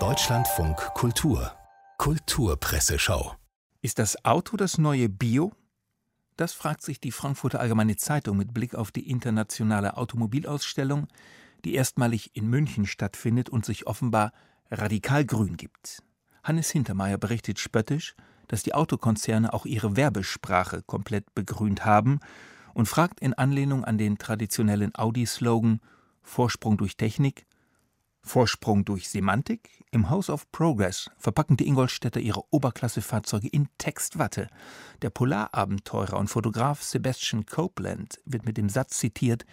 Deutschlandfunk Kultur Kulturpresseschau Ist das Auto das neue Bio? Das fragt sich die Frankfurter Allgemeine Zeitung mit Blick auf die internationale Automobilausstellung, die erstmalig in München stattfindet und sich offenbar radikal grün gibt. Hannes Hintermeier berichtet spöttisch, dass die Autokonzerne auch ihre Werbesprache komplett begrünt haben und fragt in Anlehnung an den traditionellen Audi-Slogan Vorsprung durch Technik, Vorsprung durch Semantik? Im House of Progress verpacken die Ingolstädter ihre Oberklassefahrzeuge in Textwatte. Der Polarabenteurer und Fotograf Sebastian Copeland wird mit dem Satz zitiert: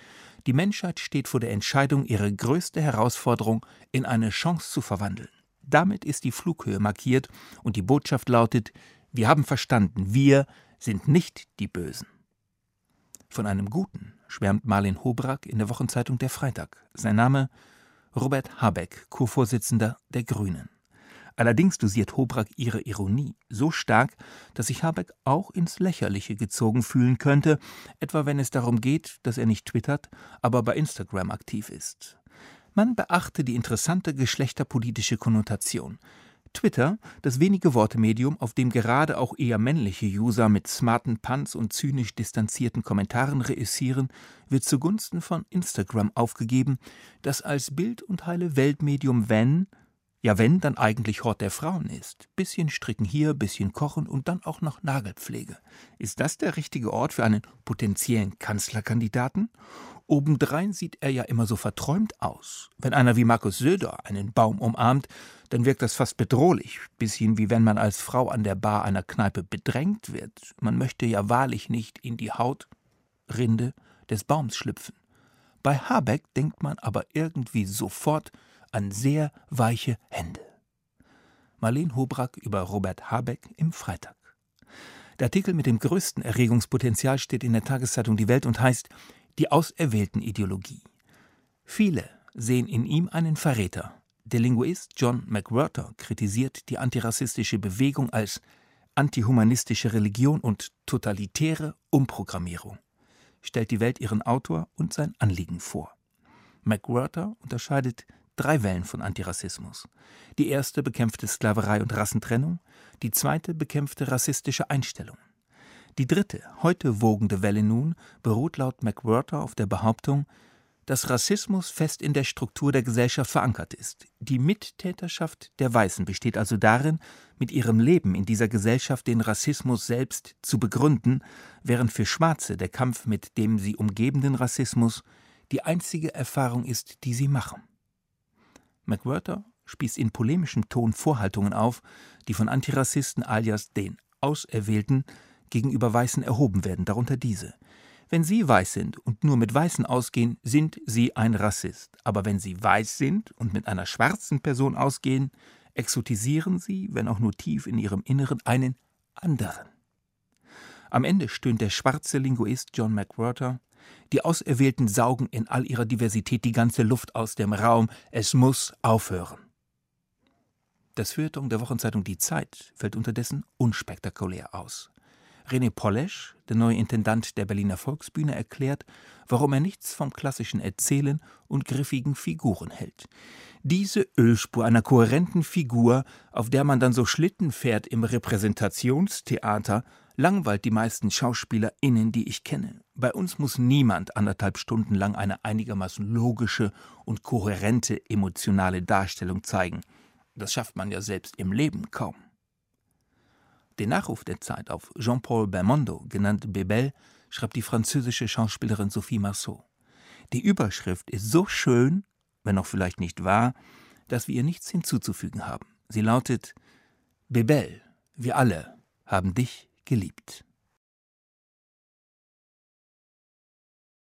Die Menschheit steht vor der Entscheidung, ihre größte Herausforderung in eine Chance zu verwandeln. Damit ist die Flughöhe markiert und die Botschaft lautet: Wir haben verstanden, wir sind nicht die Bösen. Von einem Guten schwärmt Marlin Hobrack in der Wochenzeitung Der Freitag. Sein Name Robert Habeck, Co-Vorsitzender der Grünen. Allerdings dosiert Hobrack ihre Ironie so stark, dass sich Habeck auch ins Lächerliche gezogen fühlen könnte, etwa wenn es darum geht, dass er nicht twittert, aber bei Instagram aktiv ist. Man beachte die interessante geschlechterpolitische Konnotation. Twitter, das wenige Wortemedium, auf dem gerade auch eher männliche User mit smarten Punts und zynisch distanzierten Kommentaren reüssieren, wird zugunsten von Instagram aufgegeben, das als Bild- und heile Weltmedium wenn, ja wenn, dann eigentlich Hort der Frauen ist. Bisschen stricken hier, bisschen kochen und dann auch noch Nagelpflege. Ist das der richtige Ort für einen potenziellen Kanzlerkandidaten? Obendrein sieht er ja immer so verträumt aus. Wenn einer wie Markus Söder einen Baum umarmt, dann wirkt das fast bedrohlich, bisschen wie wenn man als Frau an der Bar einer Kneipe bedrängt wird. Man möchte ja wahrlich nicht in die Hautrinde des Baums schlüpfen. Bei Habeck denkt man aber irgendwie sofort an sehr weiche Hände. Marleen Hobrack über Robert Habeck im Freitag. Der Artikel mit dem größten Erregungspotenzial steht in der Tageszeitung Die Welt und heißt die auserwählten Ideologie. Viele sehen in ihm einen Verräter. Der Linguist John McWhirter kritisiert die antirassistische Bewegung als antihumanistische Religion und totalitäre Umprogrammierung, stellt die Welt ihren Autor und sein Anliegen vor. McWhirter unterscheidet drei Wellen von Antirassismus. Die erste bekämpfte Sklaverei und Rassentrennung, die zweite bekämpfte rassistische Einstellungen. Die dritte, heute wogende Welle nun beruht laut McWhirter auf der Behauptung, dass Rassismus fest in der Struktur der Gesellschaft verankert ist. Die Mittäterschaft der Weißen besteht also darin, mit ihrem Leben in dieser Gesellschaft den Rassismus selbst zu begründen, während für Schwarze der Kampf mit dem sie umgebenden Rassismus die einzige Erfahrung ist, die sie machen. McWhirter spießt in polemischem Ton Vorhaltungen auf, die von Antirassisten alias den Auserwählten gegenüber Weißen erhoben werden, darunter diese. Wenn Sie weiß sind und nur mit Weißen ausgehen, sind Sie ein Rassist. Aber wenn Sie weiß sind und mit einer schwarzen Person ausgehen, exotisieren Sie, wenn auch nur tief in Ihrem Inneren, einen anderen. Am Ende stöhnt der schwarze Linguist John McWhirter, die Auserwählten saugen in all ihrer Diversität die ganze Luft aus dem Raum. Es muss aufhören. Das Feuilleton der Wochenzeitung Die Zeit fällt unterdessen unspektakulär aus. René Polesch, der neue Intendant der Berliner Volksbühne, erklärt, warum er nichts vom klassischen Erzählen und griffigen Figuren hält. Diese Ölspur einer kohärenten Figur, auf der man dann so Schlitten fährt im Repräsentationstheater, langweilt die meisten SchauspielerInnen, die ich kenne. Bei uns muss niemand anderthalb Stunden lang eine einigermaßen logische und kohärente emotionale Darstellung zeigen. Das schafft man ja selbst im Leben kaum. Den Nachruf der Zeit auf Jean-Paul Belmondo, genannt Bebel, schreibt die französische Schauspielerin Sophie Marceau. Die Überschrift ist so schön, wenn auch vielleicht nicht wahr, dass wir ihr nichts hinzuzufügen haben. Sie lautet Bebel, wir alle haben dich geliebt.